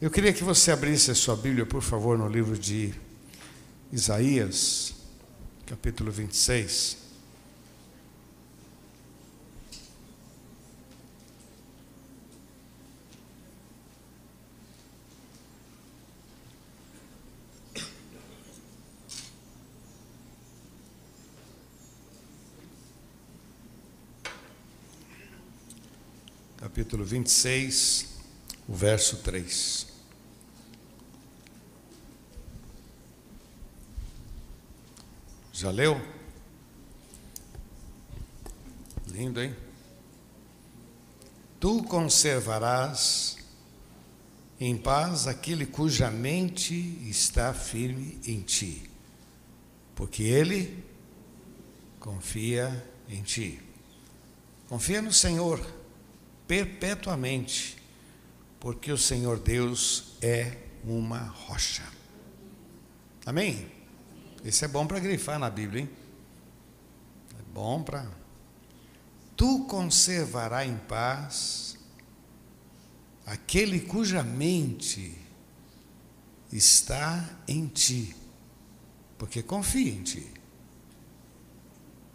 Eu queria que você abrisse a sua Bíblia, por favor, no livro de Isaías, capítulo 26. Capítulo 26, o verso 3. Já leu? Lindo, hein? Tu conservarás em paz aquele cuja mente está firme em ti, porque ele confia em ti. Confia no Senhor perpetuamente, porque o Senhor Deus é uma rocha. Amém? Isso é bom para grifar na Bíblia, hein? É bom para. Tu conservará em paz aquele cuja mente está em ti, porque confia em ti.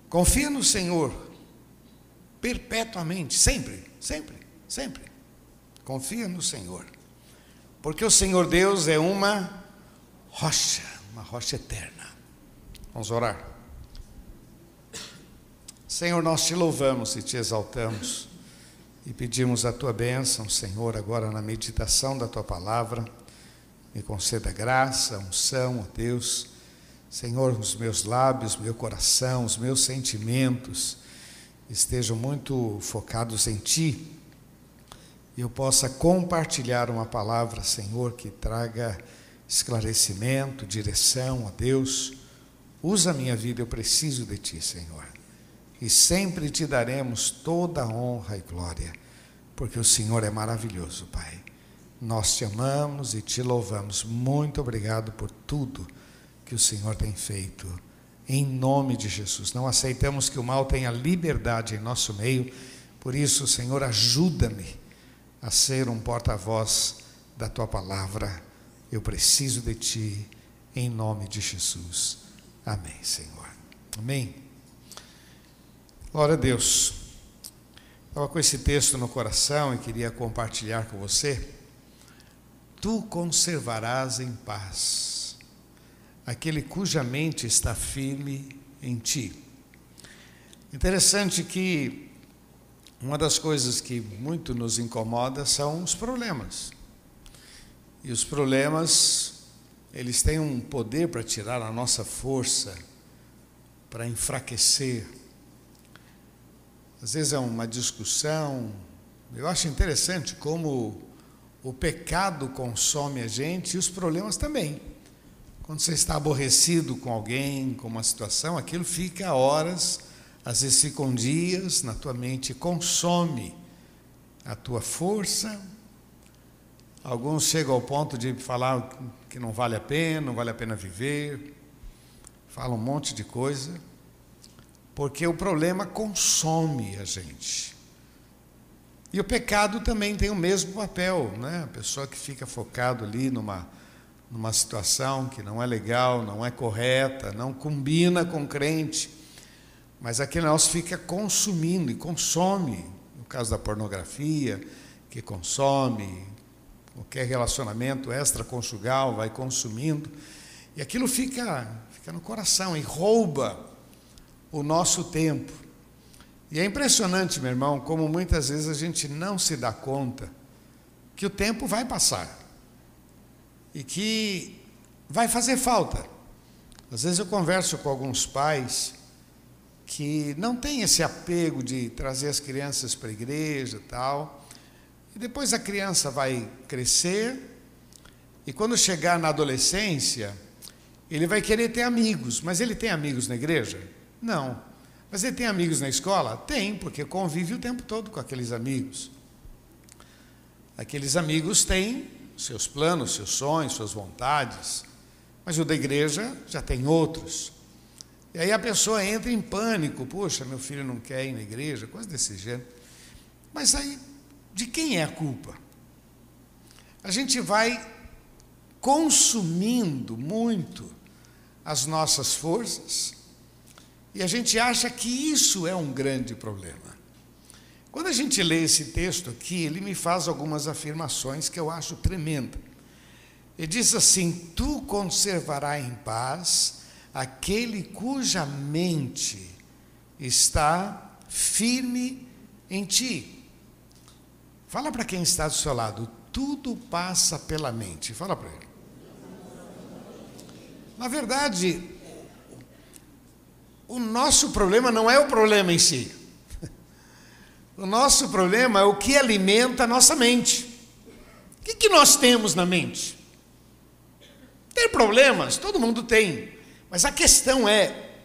Confia no Senhor perpetuamente, sempre, sempre, sempre. Confia no Senhor, porque o Senhor Deus é uma rocha, uma rocha eterna. Vamos orar. Senhor, nós te louvamos e te exaltamos e pedimos a tua bênção, Senhor, agora na meditação da tua palavra. Me conceda graça, unção, ó Deus. Senhor, os meus lábios, meu coração, os meus sentimentos estejam muito focados em ti e eu possa compartilhar uma palavra, Senhor, que traga esclarecimento, direção, ó Deus Usa a minha vida, eu preciso de ti, Senhor. E sempre te daremos toda a honra e glória, porque o Senhor é maravilhoso, Pai. Nós te amamos e te louvamos. Muito obrigado por tudo que o Senhor tem feito. Em nome de Jesus. Não aceitamos que o mal tenha liberdade em nosso meio. Por isso, Senhor, ajuda-me a ser um porta-voz da tua palavra. Eu preciso de ti, em nome de Jesus. Amém, Senhor. Amém. Glória a Deus. Estava com esse texto no coração e queria compartilhar com você. Tu conservarás em paz aquele cuja mente está firme em ti. Interessante que uma das coisas que muito nos incomoda são os problemas. E os problemas eles têm um poder para tirar a nossa força, para enfraquecer. Às vezes é uma discussão. Eu acho interessante como o pecado consome a gente e os problemas também. Quando você está aborrecido com alguém, com uma situação, aquilo fica horas, às vezes ficam dias na tua mente, consome a tua força, Alguns chegam ao ponto de falar que não vale a pena, não vale a pena viver, falam um monte de coisa, porque o problema consome a gente. E o pecado também tem o mesmo papel, né? A pessoa que fica focado ali numa, numa situação que não é legal, não é correta, não combina com crente, mas aquele negócio fica consumindo e consome, no caso da pornografia, que consome, qualquer relacionamento extraconjugal vai consumindo, e aquilo fica, fica no coração e rouba o nosso tempo. E é impressionante, meu irmão, como muitas vezes a gente não se dá conta que o tempo vai passar e que vai fazer falta. Às vezes eu converso com alguns pais que não têm esse apego de trazer as crianças para a igreja tal, e depois a criança vai crescer, e quando chegar na adolescência, ele vai querer ter amigos. Mas ele tem amigos na igreja? Não. Mas ele tem amigos na escola? Tem, porque convive o tempo todo com aqueles amigos. Aqueles amigos têm seus planos, seus sonhos, suas vontades, mas o da igreja já tem outros. E aí a pessoa entra em pânico: poxa, meu filho não quer ir na igreja, coisa desse jeito. Mas aí de quem é a culpa? a gente vai consumindo muito as nossas forças e a gente acha que isso é um grande problema. Quando a gente lê esse texto aqui, ele me faz algumas afirmações que eu acho tremenda. Ele diz assim: Tu conservarás em paz aquele cuja mente está firme em ti. Fala para quem está do seu lado, tudo passa pela mente. Fala para ele. Na verdade, o nosso problema não é o problema em si. O nosso problema é o que alimenta a nossa mente. O que, que nós temos na mente? Tem problemas, todo mundo tem. Mas a questão é: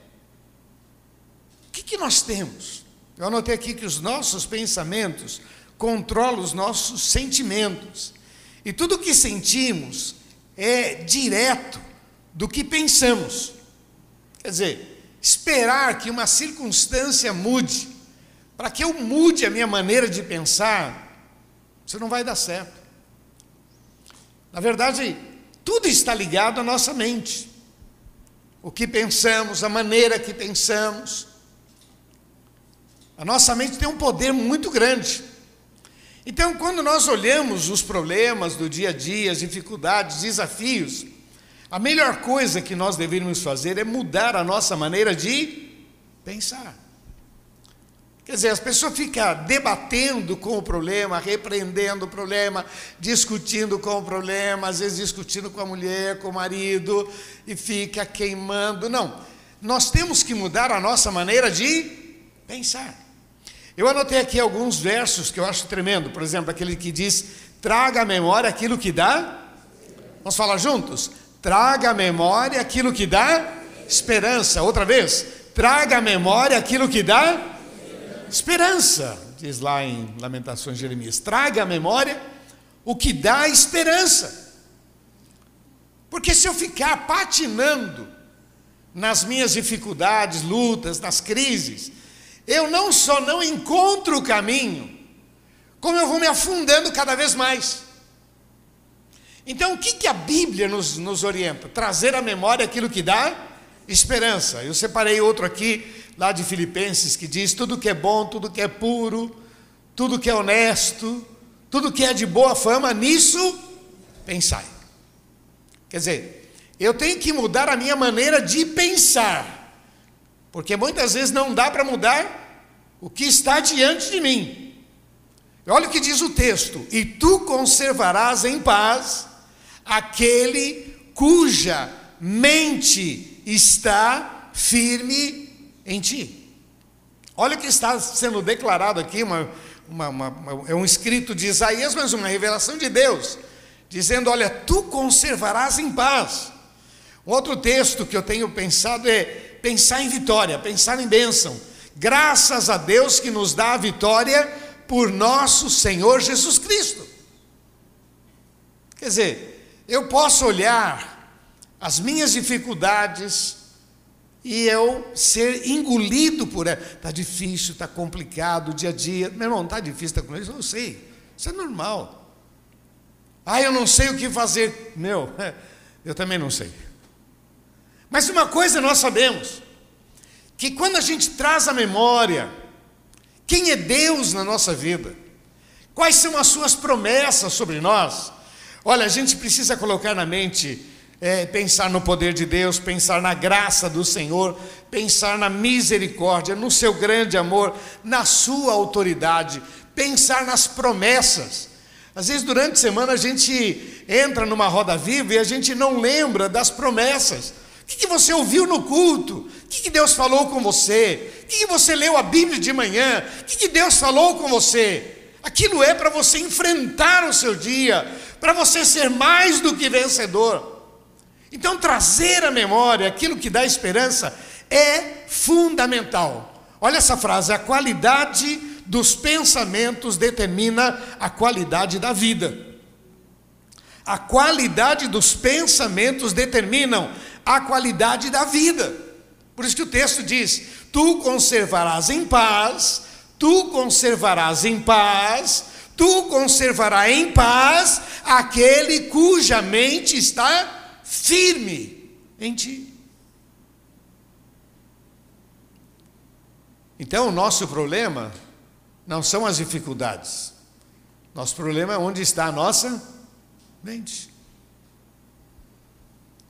o que, que nós temos? Eu anotei aqui que os nossos pensamentos controlam os nossos sentimentos. E tudo que sentimos é direto do que pensamos. Quer dizer, esperar que uma circunstância mude para que eu mude a minha maneira de pensar, isso não vai dar certo. Na verdade, tudo está ligado à nossa mente. O que pensamos, a maneira que pensamos. A nossa mente tem um poder muito grande. Então, quando nós olhamos os problemas do dia a dia, as dificuldades, desafios, a melhor coisa que nós deveríamos fazer é mudar a nossa maneira de pensar. Quer dizer, as pessoas ficam debatendo com o problema, repreendendo o problema, discutindo com o problema, às vezes discutindo com a mulher, com o marido, e fica queimando. Não, nós temos que mudar a nossa maneira de pensar. Eu anotei aqui alguns versos que eu acho tremendo, por exemplo, aquele que diz: traga à memória aquilo que dá. Vamos falar juntos? Traga à memória aquilo que dá esperança. Outra vez, traga à memória aquilo que dá esperança, diz lá em Lamentações de Jeremias. Traga à memória o que dá esperança. Porque se eu ficar patinando nas minhas dificuldades, lutas, nas crises, eu não só não encontro o caminho, como eu vou me afundando cada vez mais. Então, o que, que a Bíblia nos, nos orienta? Trazer à memória aquilo que dá esperança. Eu separei outro aqui lá de Filipenses, que diz: tudo que é bom, tudo que é puro, tudo que é honesto, tudo que é de boa fama, nisso pensai. Quer dizer, eu tenho que mudar a minha maneira de pensar, porque muitas vezes não dá para mudar o que está diante de mim. Olha o que diz o texto: e tu conservarás em paz aquele cuja mente está firme em ti. Olha o que está sendo declarado aqui, uma, uma, uma, é um escrito de Isaías, mas uma revelação de Deus, dizendo: Olha, tu conservarás em paz. Outro texto que eu tenho pensado é pensar em vitória, pensar em bênção. Graças a Deus que nos dá a vitória por nosso Senhor Jesus Cristo. Quer dizer, eu posso olhar as minhas dificuldades, e eu ser engolido por ela. Está difícil, está complicado o dia a dia. Meu irmão, está difícil, está com isso? Eu sei, isso é normal. Ah, eu não sei o que fazer. Meu, eu também não sei. Mas uma coisa nós sabemos: que quando a gente traz a memória, quem é Deus na nossa vida, quais são as suas promessas sobre nós, olha, a gente precisa colocar na mente é, pensar no poder de Deus, pensar na graça do Senhor, pensar na misericórdia, no seu grande amor, na sua autoridade, pensar nas promessas. Às vezes, durante a semana, a gente entra numa roda viva e a gente não lembra das promessas. O que, que você ouviu no culto? O que, que Deus falou com você? O que, que você leu a Bíblia de manhã? O que, que Deus falou com você? Aquilo é para você enfrentar o seu dia, para você ser mais do que vencedor. Então, trazer à memória aquilo que dá esperança é fundamental. Olha essa frase: a qualidade dos pensamentos determina a qualidade da vida. A qualidade dos pensamentos determinam a qualidade da vida. Por isso que o texto diz: Tu conservarás em paz, tu conservarás em paz tu conservarás em paz aquele cuja mente está firme em ti. Então, o nosso problema não são as dificuldades. Nosso problema é onde está a nossa mente.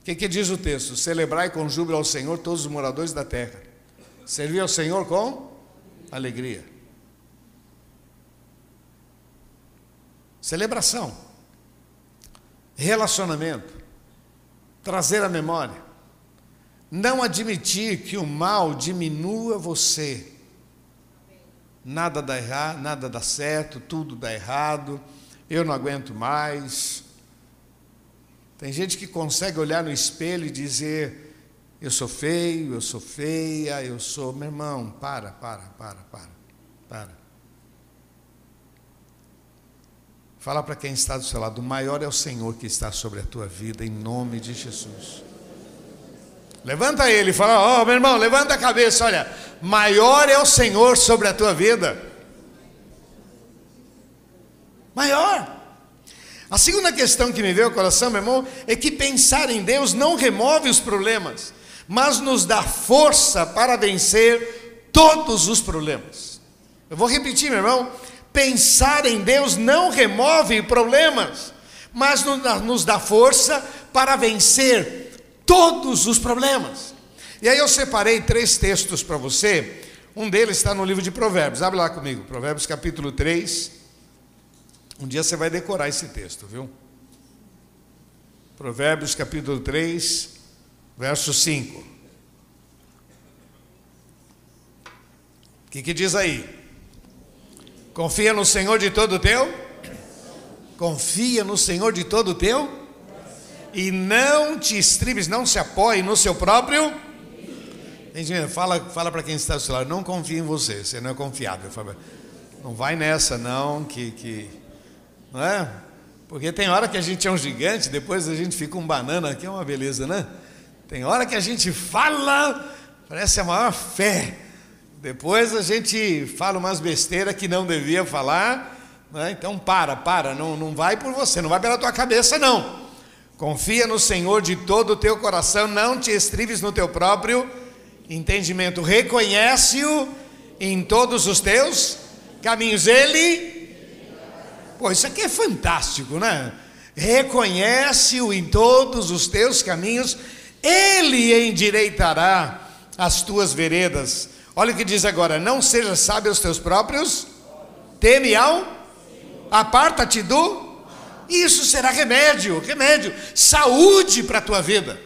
Que, que diz o texto? Celebrai com júbilo ao Senhor todos os moradores da terra. Servir ao Senhor com alegria. Celebração. Relacionamento. Trazer a memória. Não admitir que o mal diminua você nada dá errado, nada dá certo, tudo dá errado, eu não aguento mais. Tem gente que consegue olhar no espelho e dizer: eu sou feio, eu sou feia, eu sou. Meu irmão, para, para, para, para, para. Fala para quem está do seu lado: o maior é o Senhor que está sobre a tua vida, em nome de Jesus. Levanta ele e fala: Ó, oh, meu irmão, levanta a cabeça, olha, maior é o Senhor sobre a tua vida. Maior. A segunda questão que me veio ao coração, meu irmão, é que pensar em Deus não remove os problemas, mas nos dá força para vencer todos os problemas. Eu vou repetir, meu irmão: pensar em Deus não remove problemas, mas nos dá força para vencer todos os problemas. E aí eu separei três textos para você. Um deles está no livro de Provérbios. Abre lá comigo, Provérbios capítulo 3. Um dia você vai decorar esse texto, viu? Provérbios capítulo 3, verso 5. O que, que diz aí? Confia no Senhor de todo o teu? Confia no Senhor de todo o teu? e não te estribes, não se apoie no seu próprio. Fala, fala para quem está do seu lado, não confie em você, você não é confiável. Não vai nessa, não, que, que. Não é? Porque tem hora que a gente é um gigante, depois a gente fica um banana, que é uma beleza, né? Tem hora que a gente fala, parece a maior fé. Depois a gente fala umas besteiras que não devia falar. Né? Então para, para, não, não vai por você, não vai pela tua cabeça, não. Confia no Senhor de todo o teu coração, não te estribes no teu próprio entendimento. Reconhece-o em todos os teus caminhos. Ele. Pô, isso aqui é fantástico, né? Reconhece-o em todos os teus caminhos, ele endireitará as tuas veredas. Olha o que diz agora: não seja sábio aos teus próprios, teme ao, aparta-te do isso será remédio, remédio, saúde para a tua vida.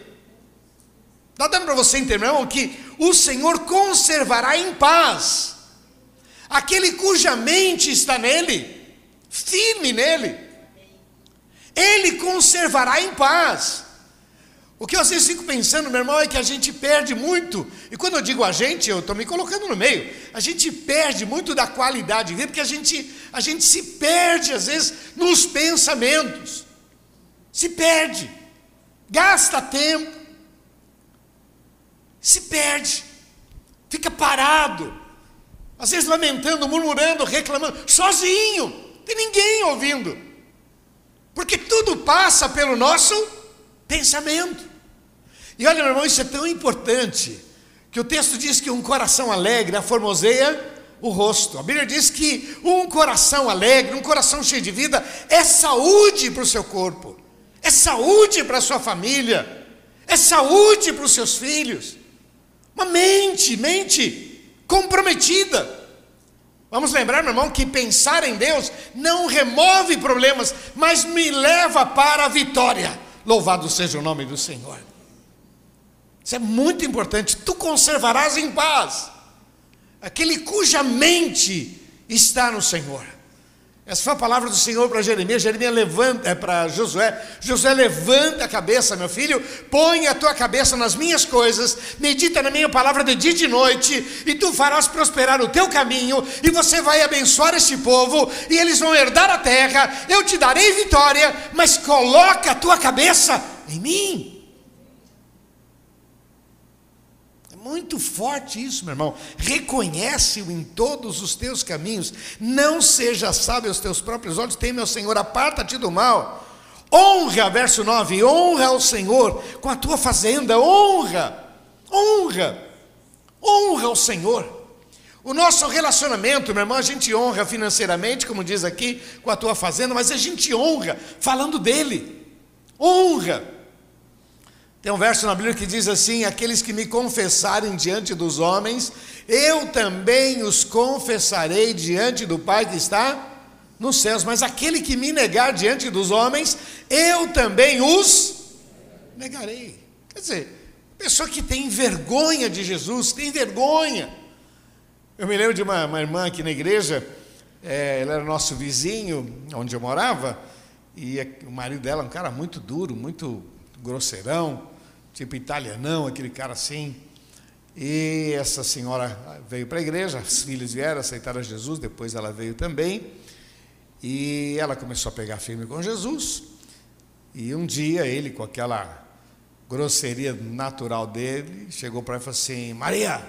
Está dando para você entender, irmão, que o Senhor conservará em paz aquele cuja mente está nele, firme nele. Ele conservará em paz. O que eu às vezes fico pensando, meu irmão, é que a gente perde muito, e quando eu digo a gente, eu estou me colocando no meio, a gente perde muito da qualidade de vida, porque a gente, a gente se perde, às vezes, nos pensamentos, se perde, gasta tempo, se perde, fica parado, às vezes lamentando, murmurando, reclamando, sozinho, tem ninguém ouvindo, porque tudo passa pelo nosso pensamento. E olha, meu irmão, isso é tão importante que o texto diz que um coração alegre aformoseia o rosto. A Bíblia diz que um coração alegre, um coração cheio de vida, é saúde para o seu corpo, é saúde para a sua família, é saúde para os seus filhos. Uma mente, mente comprometida. Vamos lembrar, meu irmão, que pensar em Deus não remove problemas, mas me leva para a vitória. Louvado seja o nome do Senhor. Isso é muito importante. Tu conservarás em paz aquele cuja mente está no Senhor. Essa foi a palavra do Senhor para Jeremias. Jeremias levanta, é para Josué. Josué levanta a cabeça, meu filho, põe a tua cabeça nas minhas coisas, medita na minha palavra de dia e de noite, e tu farás prosperar o teu caminho, e você vai abençoar este povo, e eles vão herdar a terra. Eu te darei vitória, mas coloca a tua cabeça em mim. Muito forte isso, meu irmão. Reconhece-o em todos os teus caminhos. Não seja sábio aos teus próprios olhos. Teme ao Senhor, aparta-te do mal. Honra, verso 9, honra ao Senhor com a tua fazenda, honra, honra, honra ao Senhor. O nosso relacionamento, meu irmão, a gente honra financeiramente, como diz aqui, com a tua fazenda, mas a gente honra falando dele. Honra. Tem um verso na Bíblia que diz assim: Aqueles que me confessarem diante dos homens, eu também os confessarei diante do Pai que está nos céus. Mas aquele que me negar diante dos homens, eu também os negarei. Quer dizer, pessoa que tem vergonha de Jesus, tem vergonha eu me lembro de uma, uma irmã aqui na igreja, é, ela era nosso vizinho, onde eu morava, e o marido dela, um cara muito duro, muito grosseirão, tipo italianão, aquele cara assim. E essa senhora veio para a igreja, as filhas vieram, aceitaram Jesus, depois ela veio também. E ela começou a pegar firme com Jesus. E um dia ele, com aquela grosseria natural dele, chegou para ela e falou assim: Maria,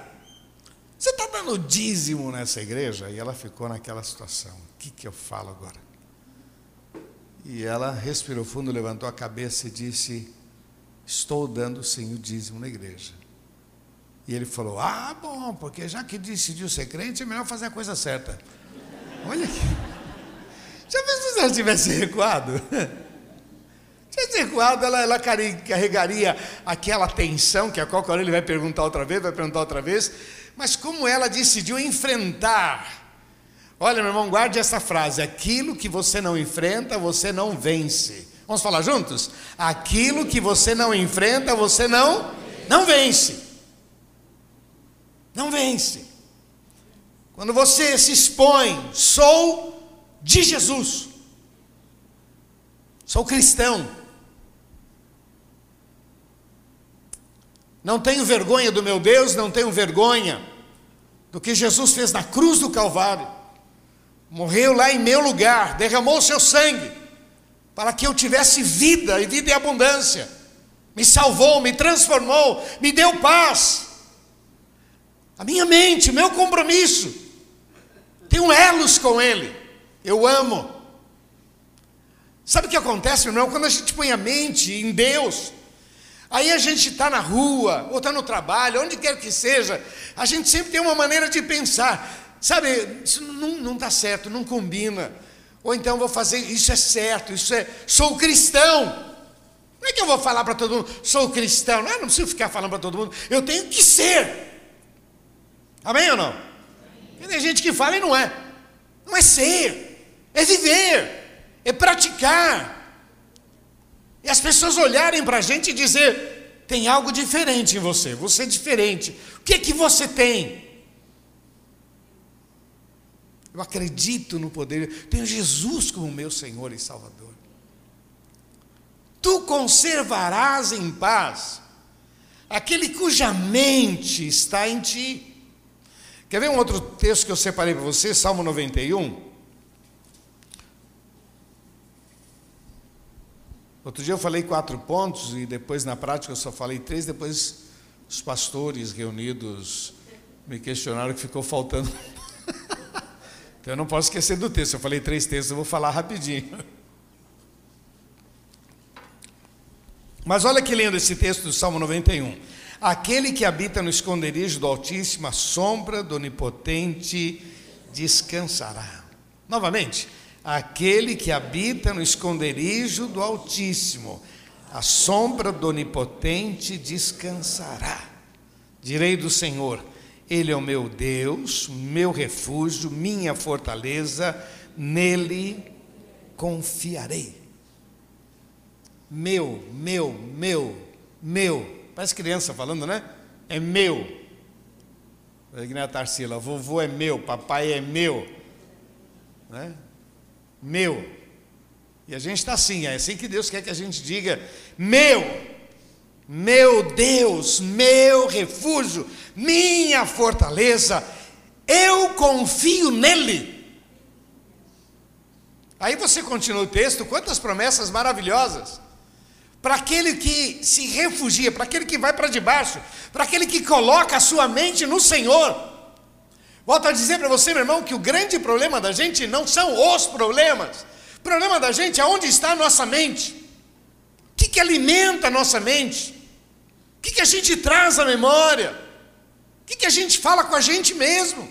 você está dando dízimo nessa igreja? E ela ficou naquela situação. O que, que eu falo agora? E ela respirou fundo, levantou a cabeça e disse: Estou dando sim o dízimo na igreja. E ele falou: Ah, bom, porque já que decidiu ser crente, é melhor fazer a coisa certa. Olha aqui. Já pensou se ela tivesse recuado? Tivesse recuado, ela, ela carregaria aquela tensão que a qualquer hora ele vai perguntar outra vez, vai perguntar outra vez mas como ela decidiu enfrentar. Olha, meu irmão, guarde essa frase: aquilo que você não enfrenta, você não vence. Vamos falar juntos? Aquilo que você não enfrenta, você não não vence. Não vence. Quando você se expõe, sou de Jesus. Sou cristão. Não tenho vergonha do meu Deus, não tenho vergonha do que Jesus fez na cruz do Calvário. Morreu lá em meu lugar, derramou o seu sangue, para que eu tivesse vida e vida em abundância. Me salvou, me transformou, me deu paz. A minha mente, meu compromisso. Tenho elos com Ele. Eu amo. Sabe o que acontece, irmão? Quando a gente põe a mente em Deus, Aí a gente está na rua, ou está no trabalho, onde quer que seja, a gente sempre tem uma maneira de pensar, sabe, isso não está certo, não combina. Ou então vou fazer, isso é certo, isso é, sou cristão. Não é que eu vou falar para todo mundo, sou cristão, não, não preciso ficar falando para todo mundo, eu tenho que ser. Amém ou não? Tem gente que fala e não é. Não é ser, é viver, é praticar. E as pessoas olharem para a gente e dizer: tem algo diferente em você, você é diferente. O que é que você tem? Eu acredito no poder, tenho Jesus como meu Senhor e Salvador. Tu conservarás em paz aquele cuja mente está em ti. Quer ver um outro texto que eu separei para você? Salmo 91. Outro dia eu falei quatro pontos e depois na prática eu só falei três, depois os pastores reunidos me questionaram que ficou faltando. Então eu não posso esquecer do texto. Eu falei três textos, eu vou falar rapidinho. Mas olha que lindo esse texto do Salmo 91. Aquele que habita no esconderijo do Altíssimo, a sombra do Onipotente descansará. Novamente, aquele que habita no esconderijo do Altíssimo, a sombra do Onipotente descansará. Direi do Senhor: Ele é o meu Deus, meu refúgio, minha fortaleza, nele confiarei. Meu, meu, meu, meu. Parece criança falando, né? É meu. Que nem a Tarsila, vovô é meu, papai é meu. Né? meu. E a gente está assim, é assim que Deus quer que a gente diga: meu, meu Deus, meu refúgio, minha fortaleza, eu confio nele. Aí você continua o texto, quantas promessas maravilhosas. para aquele que se refugia, para aquele que vai para debaixo, para aquele que coloca a sua mente no Senhor. Volto a dizer para você, meu irmão, que o grande problema da gente não são os problemas. O problema da gente é onde está a nossa mente. Que alimenta a nossa mente? O que, que a gente traz à memória? O que, que a gente fala com a gente mesmo?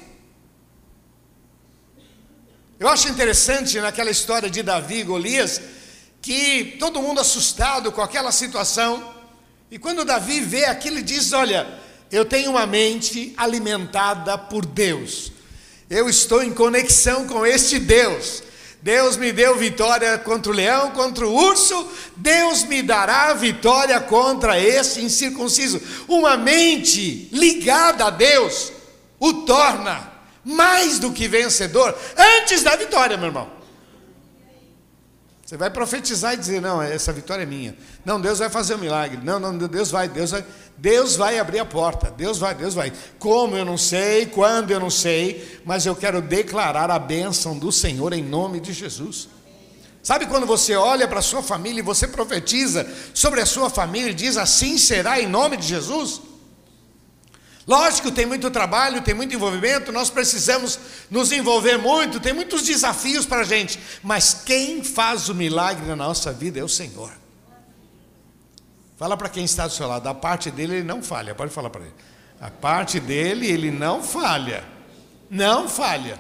Eu acho interessante naquela história de Davi e Golias, que todo mundo assustado com aquela situação, e quando Davi vê aquilo, ele diz: Olha, eu tenho uma mente alimentada por Deus, eu estou em conexão com este Deus. Deus me deu vitória contra o leão, contra o urso, Deus me dará vitória contra esse incircunciso. Uma mente ligada a Deus o torna mais do que vencedor antes da vitória, meu irmão. Você vai profetizar e dizer: "Não, essa vitória é minha". Não, Deus vai fazer um milagre. Não, não, Deus vai, Deus vai, Deus vai abrir a porta. Deus vai, Deus vai. Como eu não sei, quando eu não sei, mas eu quero declarar a bênção do Senhor em nome de Jesus. Sabe quando você olha para a sua família e você profetiza sobre a sua família e diz assim será em nome de Jesus? Lógico, tem muito trabalho, tem muito envolvimento, nós precisamos nos envolver muito, tem muitos desafios para a gente, mas quem faz o milagre na nossa vida é o Senhor. Fala para quem está do seu lado, da parte dele ele não falha, pode falar para ele. A parte dele ele não falha, não falha.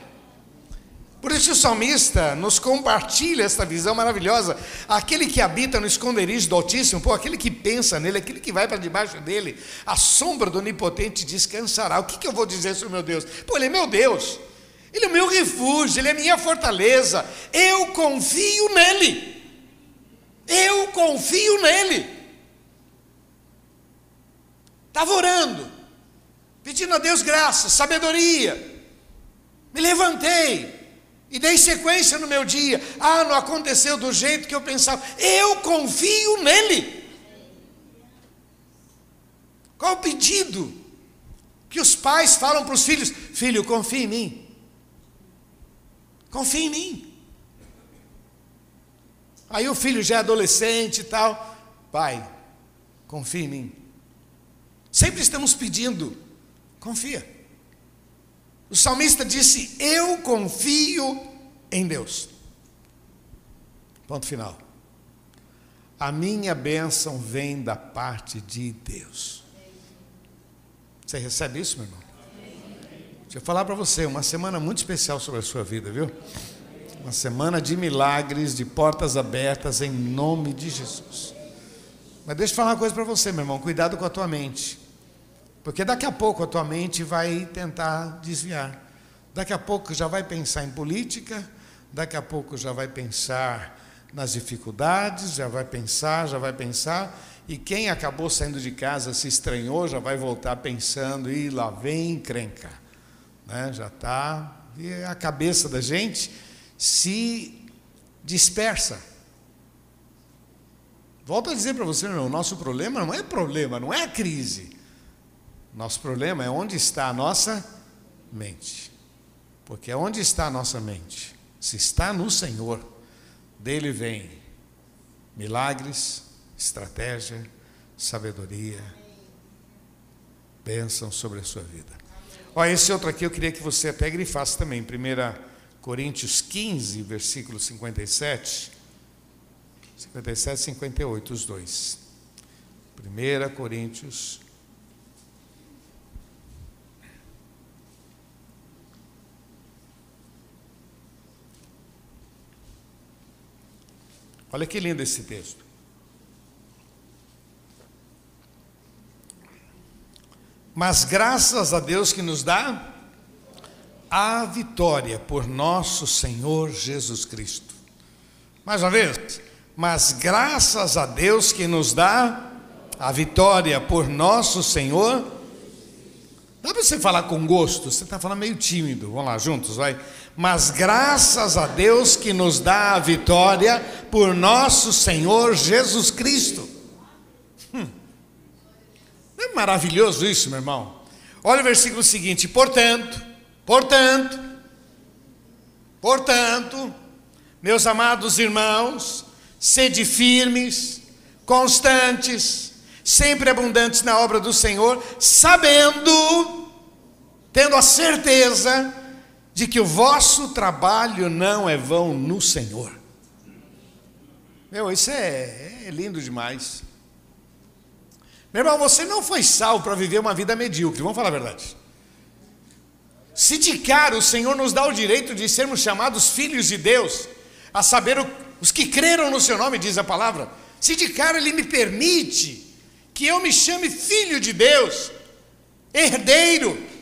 Por isso o salmista nos compartilha esta visão maravilhosa. Aquele que habita no esconderijo do Altíssimo, pô, aquele que pensa nele, aquele que vai para debaixo dele, a sombra do Onipotente descansará. O que, que eu vou dizer sobre o meu Deus? Pô, ele é meu Deus. Ele é meu refúgio, ele é minha fortaleza. Eu confio nele. Eu confio nele. Estava orando, pedindo a Deus graça, sabedoria. Me levantei, e dei sequência no meu dia. Ah, não aconteceu do jeito que eu pensava. Eu confio nele. Qual o pedido que os pais falam para os filhos? Filho, confia em mim. Confia em mim. Aí o filho já é adolescente e tal. Pai, confia em mim. Sempre estamos pedindo, confia. O salmista disse: Eu confio em Deus. Ponto final. A minha bênção vem da parte de Deus. Você recebe isso, meu irmão? Deixa eu falar para você, uma semana muito especial sobre a sua vida, viu? Uma semana de milagres, de portas abertas, em nome de Jesus. Mas deixa eu falar uma coisa para você, meu irmão: cuidado com a tua mente. Porque daqui a pouco a tua mente vai tentar desviar. Daqui a pouco já vai pensar em política, daqui a pouco já vai pensar nas dificuldades, já vai pensar, já vai pensar, e quem acabou saindo de casa se estranhou, já vai voltar pensando, e lá vem encrenca. Né? Já está. E a cabeça da gente se dispersa. Volto a dizer para você, não, o nosso problema não é problema, não é crise. Nosso problema é onde está a nossa mente. Porque é onde está a nossa mente? Se está no Senhor, dele vem milagres, estratégia, sabedoria, bênção sobre a sua vida. Olha, esse outro aqui eu queria que você até grifasse também, 1 Coríntios 15, versículo 57. 57 e 58, os dois. 1 Coríntios Olha que lindo esse texto. Mas graças a Deus que nos dá a vitória por nosso Senhor Jesus Cristo. Mais uma vez, mas graças a Deus que nos dá a vitória por nosso Senhor. Dá para você falar com gosto? Você está falando meio tímido. Vamos lá, juntos, vai mas graças a Deus que nos dá a vitória por nosso Senhor Jesus Cristo. Hum. Não é maravilhoso isso, meu irmão? Olha o versículo seguinte: portanto, portanto, portanto, meus amados irmãos, sede firmes, constantes, sempre abundantes na obra do Senhor, sabendo, tendo a certeza de que o vosso trabalho não é vão no Senhor. Meu, isso é, é lindo demais. Meu irmão, você não foi salvo para viver uma vida medíocre, vamos falar a verdade. Se de cara o Senhor nos dá o direito de sermos chamados filhos de Deus, a saber, os que creram no seu nome, diz a palavra, se de cara Ele me permite que eu me chame filho de Deus, herdeiro.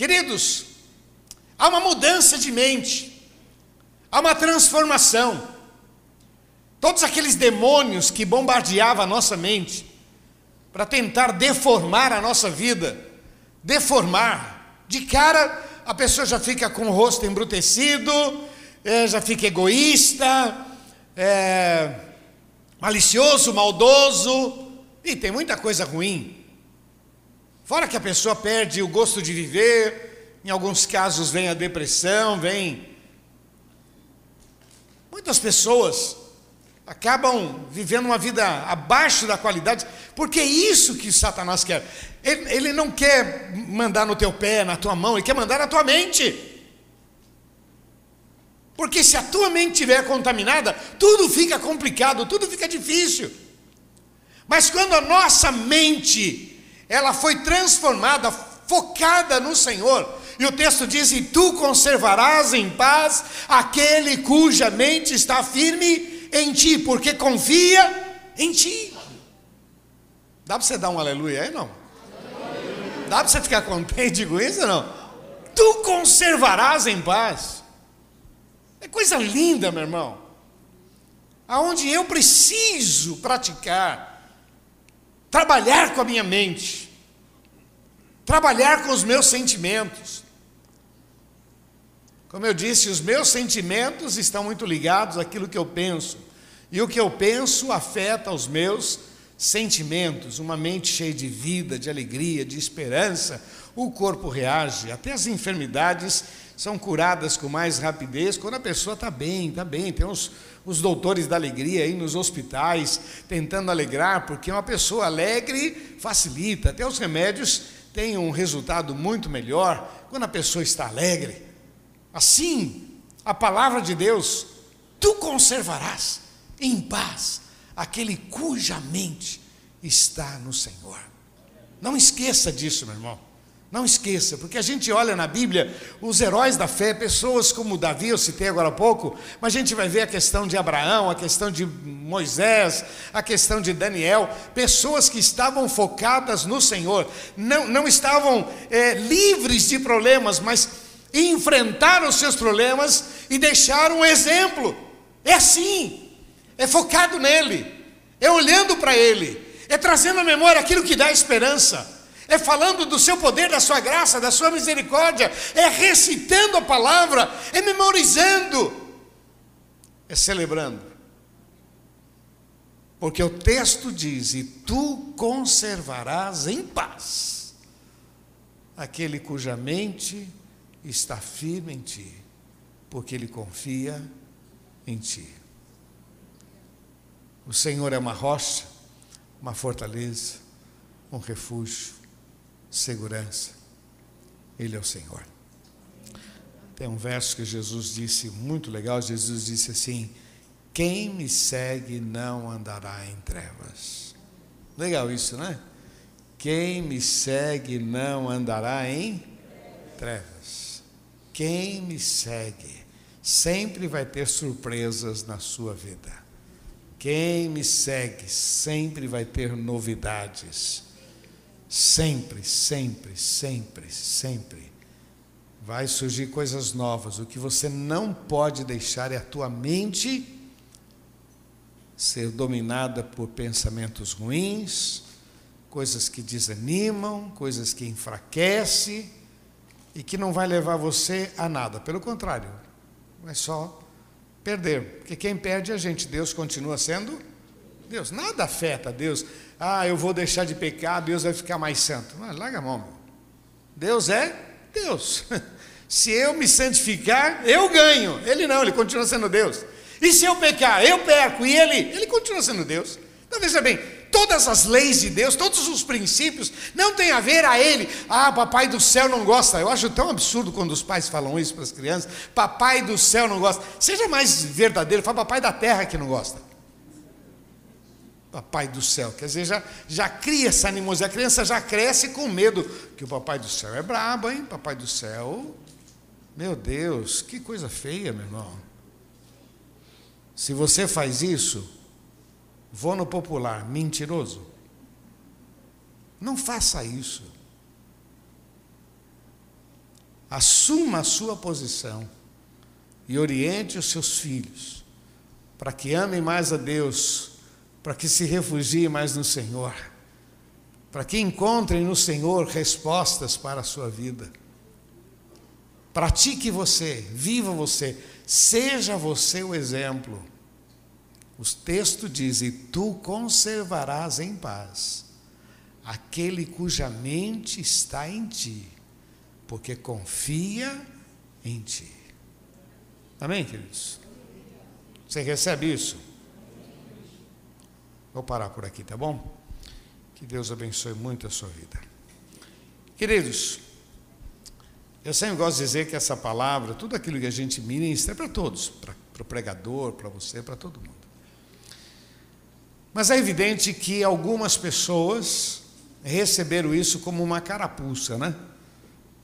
Queridos, há uma mudança de mente, há uma transformação. Todos aqueles demônios que bombardeavam a nossa mente, para tentar deformar a nossa vida, deformar. De cara, a pessoa já fica com o rosto embrutecido, é, já fica egoísta, é, malicioso, maldoso, e tem muita coisa ruim. Fora que a pessoa perde o gosto de viver, em alguns casos vem a depressão, vem. Muitas pessoas acabam vivendo uma vida abaixo da qualidade, porque é isso que Satanás quer. Ele, ele, não quer mandar no teu pé, na tua mão, ele quer mandar na tua mente. Porque se a tua mente estiver contaminada, tudo fica complicado, tudo fica difícil. Mas quando a nossa mente, ela foi transformada, focada no Senhor, e o texto diz: E tu conservarás em paz aquele cuja mente está firme em ti, porque confia em ti. Dá para você dar um aleluia aí, não? Dá para você ficar contente com isso ou não? Tu conservarás em paz. É coisa linda, meu irmão. Aonde eu preciso praticar, trabalhar com a minha mente, trabalhar com os meus sentimentos. Como eu disse, os meus sentimentos estão muito ligados àquilo que eu penso. E o que eu penso afeta os meus sentimentos. Uma mente cheia de vida, de alegria, de esperança, o corpo reage. Até as enfermidades são curadas com mais rapidez quando a pessoa está bem, está bem. Tem os, os doutores da alegria aí nos hospitais tentando alegrar, porque uma pessoa alegre facilita. Até os remédios têm um resultado muito melhor quando a pessoa está alegre. Assim, a palavra de Deus, tu conservarás em paz aquele cuja mente está no Senhor. Não esqueça disso, meu irmão. Não esqueça, porque a gente olha na Bíblia os heróis da fé, pessoas como Davi, eu citei agora há pouco, mas a gente vai ver a questão de Abraão, a questão de Moisés, a questão de Daniel, pessoas que estavam focadas no Senhor, não, não estavam é, livres de problemas, mas enfrentaram os seus problemas e deixaram um exemplo. É assim, é focado nele, é olhando para ele, é trazendo à memória aquilo que dá esperança, é falando do seu poder, da sua graça, da sua misericórdia, é recitando a palavra, é memorizando, é celebrando. Porque o texto diz: E tu conservarás em paz aquele cuja mente está firme em ti, porque ele confia em ti. O Senhor é uma rocha, uma fortaleza, um refúgio, segurança. Ele é o Senhor. Tem um verso que Jesus disse muito legal. Jesus disse assim: Quem me segue não andará em trevas. Legal isso, né? Quem me segue não andará em trevas. Quem me segue sempre vai ter surpresas na sua vida. Quem me segue sempre vai ter novidades. Sempre, sempre, sempre, sempre. Vai surgir coisas novas. O que você não pode deixar é a tua mente ser dominada por pensamentos ruins, coisas que desanimam, coisas que enfraquecem e que não vai levar você a nada. Pelo contrário, é só perder. Porque quem perde é a gente. Deus continua sendo Deus. Nada afeta Deus. Ah, eu vou deixar de pecar, Deus vai ficar mais santo. Mas larga a mão, meu. Deus é Deus. Se eu me santificar, eu ganho. Ele não, ele continua sendo Deus. E se eu pecar, eu peco, e ele, ele continua sendo Deus. Então veja bem, todas as leis de Deus, todos os princípios, não tem a ver a ele. Ah, papai do céu não gosta. Eu acho tão absurdo quando os pais falam isso para as crianças. Papai do céu não gosta. Seja mais verdadeiro, fala papai da terra que não gosta. Papai do céu, quer dizer, já, já cria essa animosidade. A criança já cresce com medo que o papai do céu é brabo, hein? Papai do céu, meu Deus, que coisa feia, meu irmão. Se você faz isso, vou no popular, mentiroso. Não faça isso. Assuma a sua posição e oriente os seus filhos para que amem mais a Deus, para que se refugiem mais no Senhor, para que encontrem no Senhor respostas para a sua vida. Pratique você, viva você, seja você o exemplo. Os textos dizem: Tu conservarás em paz aquele cuja mente está em ti, porque confia em ti. Amém, queridos? Você recebe isso? Vou parar por aqui, tá bom? Que Deus abençoe muito a sua vida. Queridos, eu sempre gosto de dizer que essa palavra, tudo aquilo que a gente ministra é para todos, para, para o pregador, para você, para todo mundo. Mas é evidente que algumas pessoas receberam isso como uma carapuça, né?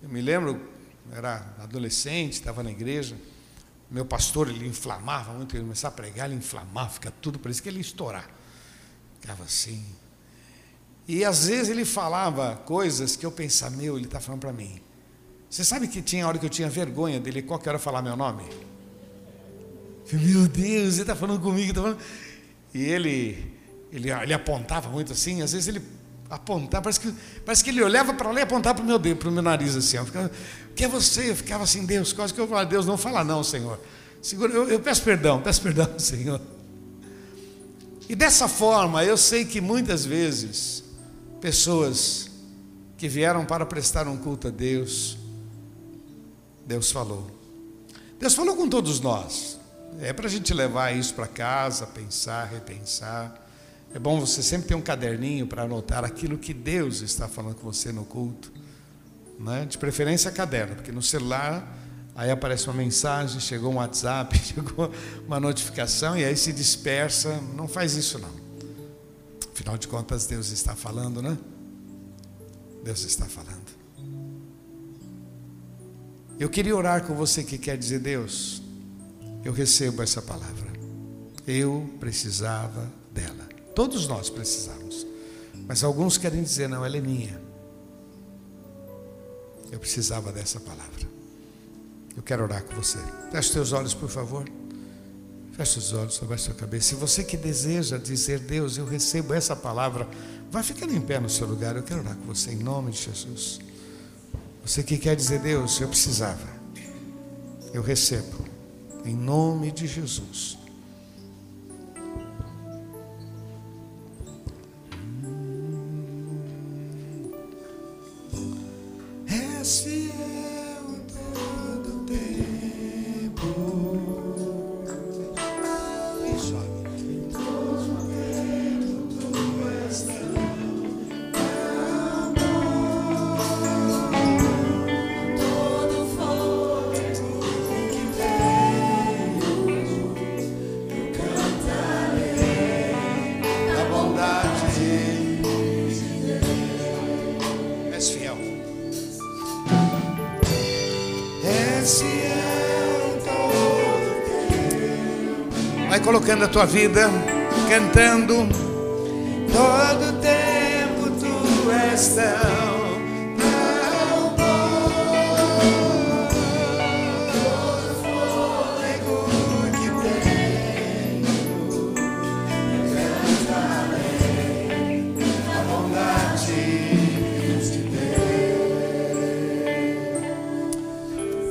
Eu me lembro, era adolescente, estava na igreja, meu pastor ele inflamava muito, ele começava a pregar, ele inflamava, fica tudo, parecia que ele ia estourar. Ficava assim. E às vezes ele falava coisas que eu pensava, meu, ele está falando para mim. Você sabe que tinha hora que eu tinha vergonha dele, qualquer hora falar meu nome? Meu Deus, ele está falando comigo, tá falando... E ele, ele, ele apontava muito assim, às vezes ele apontava, parece que, parece que ele olhava para lá e apontava para o meu dedo, para o meu nariz assim. Ficava, que é você? Eu ficava assim, Deus, quase que eu falava, Deus, não fala não, Senhor. Segura, eu, eu peço perdão, peço perdão, Senhor. E dessa forma, eu sei que muitas vezes, pessoas que vieram para prestar um culto a Deus, Deus falou. Deus falou com todos nós. É para a gente levar isso para casa, pensar, repensar. É bom você sempre ter um caderninho para anotar aquilo que Deus está falando com você no culto. Né? De preferência caderno, porque no celular aí aparece uma mensagem, chegou um WhatsApp, chegou uma notificação e aí se dispersa. Não faz isso não. Afinal de contas, Deus está falando, né? Deus está falando. Eu queria orar com você que quer dizer, Deus, eu recebo essa palavra. Eu precisava dela. Todos nós precisamos. Mas alguns querem dizer, não, ela é minha. Eu precisava dessa palavra. Eu quero orar com você. Feche seus olhos, por favor. Feche os olhos sobre a sua cabeça. Se você que deseja dizer, Deus, eu recebo essa palavra, vai ficando em pé no seu lugar. Eu quero orar com você em nome de Jesus. Você que quer dizer, Deus, eu precisava. Eu recebo. Em nome de Jesus. Colocando a tua vida, cantando. Todo tempo tu és tão.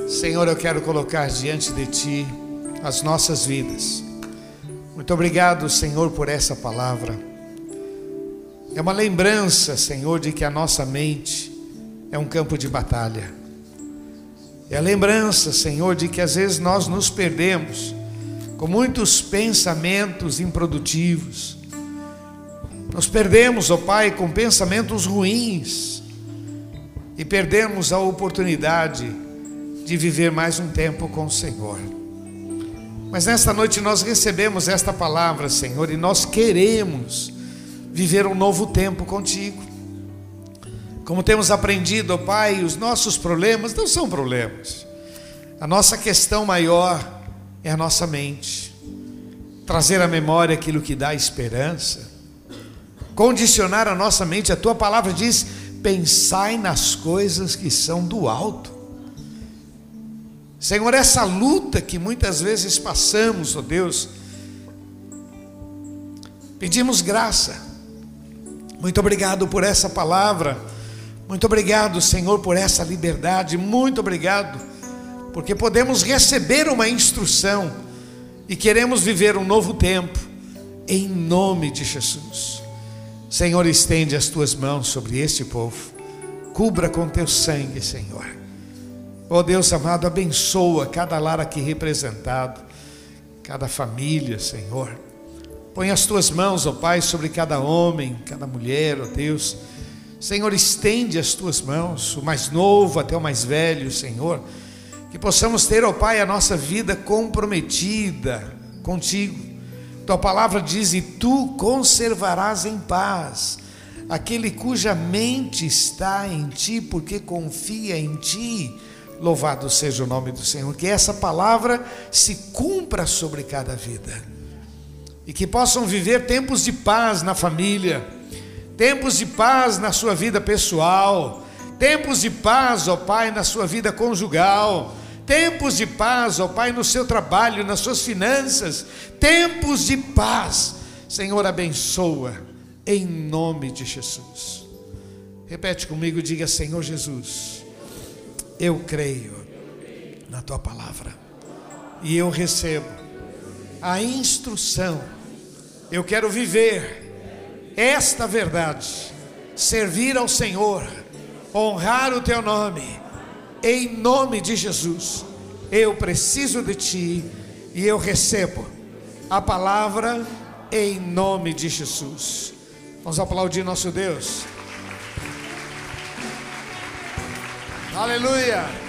Senhor, eu quero colocar diante de Ti as nossas vidas. Muito obrigado, Senhor, por essa palavra. É uma lembrança, Senhor, de que a nossa mente é um campo de batalha. É a lembrança, Senhor, de que às vezes nós nos perdemos com muitos pensamentos improdutivos. Nos perdemos, ó Pai, com pensamentos ruins e perdemos a oportunidade de viver mais um tempo com o Senhor. Mas nesta noite nós recebemos esta palavra, Senhor, e nós queremos viver um novo tempo contigo. Como temos aprendido, ó Pai, os nossos problemas não são problemas. A nossa questão maior é a nossa mente. Trazer à memória aquilo que dá esperança. Condicionar a nossa mente, a tua palavra diz: pensai nas coisas que são do alto. Senhor, essa luta que muitas vezes passamos, ó oh Deus, pedimos graça. Muito obrigado por essa palavra. Muito obrigado, Senhor, por essa liberdade. Muito obrigado, porque podemos receber uma instrução e queremos viver um novo tempo, em nome de Jesus. Senhor, estende as tuas mãos sobre este povo, cubra com teu sangue, Senhor. Ó oh Deus amado, abençoa cada lar aqui representado, cada família, Senhor. Põe as tuas mãos, ó oh Pai, sobre cada homem, cada mulher, ó oh Deus. Senhor, estende as tuas mãos, o mais novo até o mais velho, Senhor. Que possamos ter, ó Pai, a nossa vida comprometida contigo. Tua palavra diz: E tu conservarás em paz aquele cuja mente está em ti, porque confia em ti. Louvado seja o nome do Senhor. Que essa palavra se cumpra sobre cada vida. E que possam viver tempos de paz na família, tempos de paz na sua vida pessoal, tempos de paz, ó Pai, na sua vida conjugal, tempos de paz, ó Pai, no seu trabalho, nas suas finanças, tempos de paz. Senhor, abençoa em nome de Jesus. Repete comigo, diga: Senhor Jesus eu creio na tua palavra e eu recebo a instrução. Eu quero viver esta verdade, servir ao Senhor, honrar o teu nome, em nome de Jesus. Eu preciso de ti e eu recebo a palavra em nome de Jesus. Vamos aplaudir nosso Deus. Aleluia.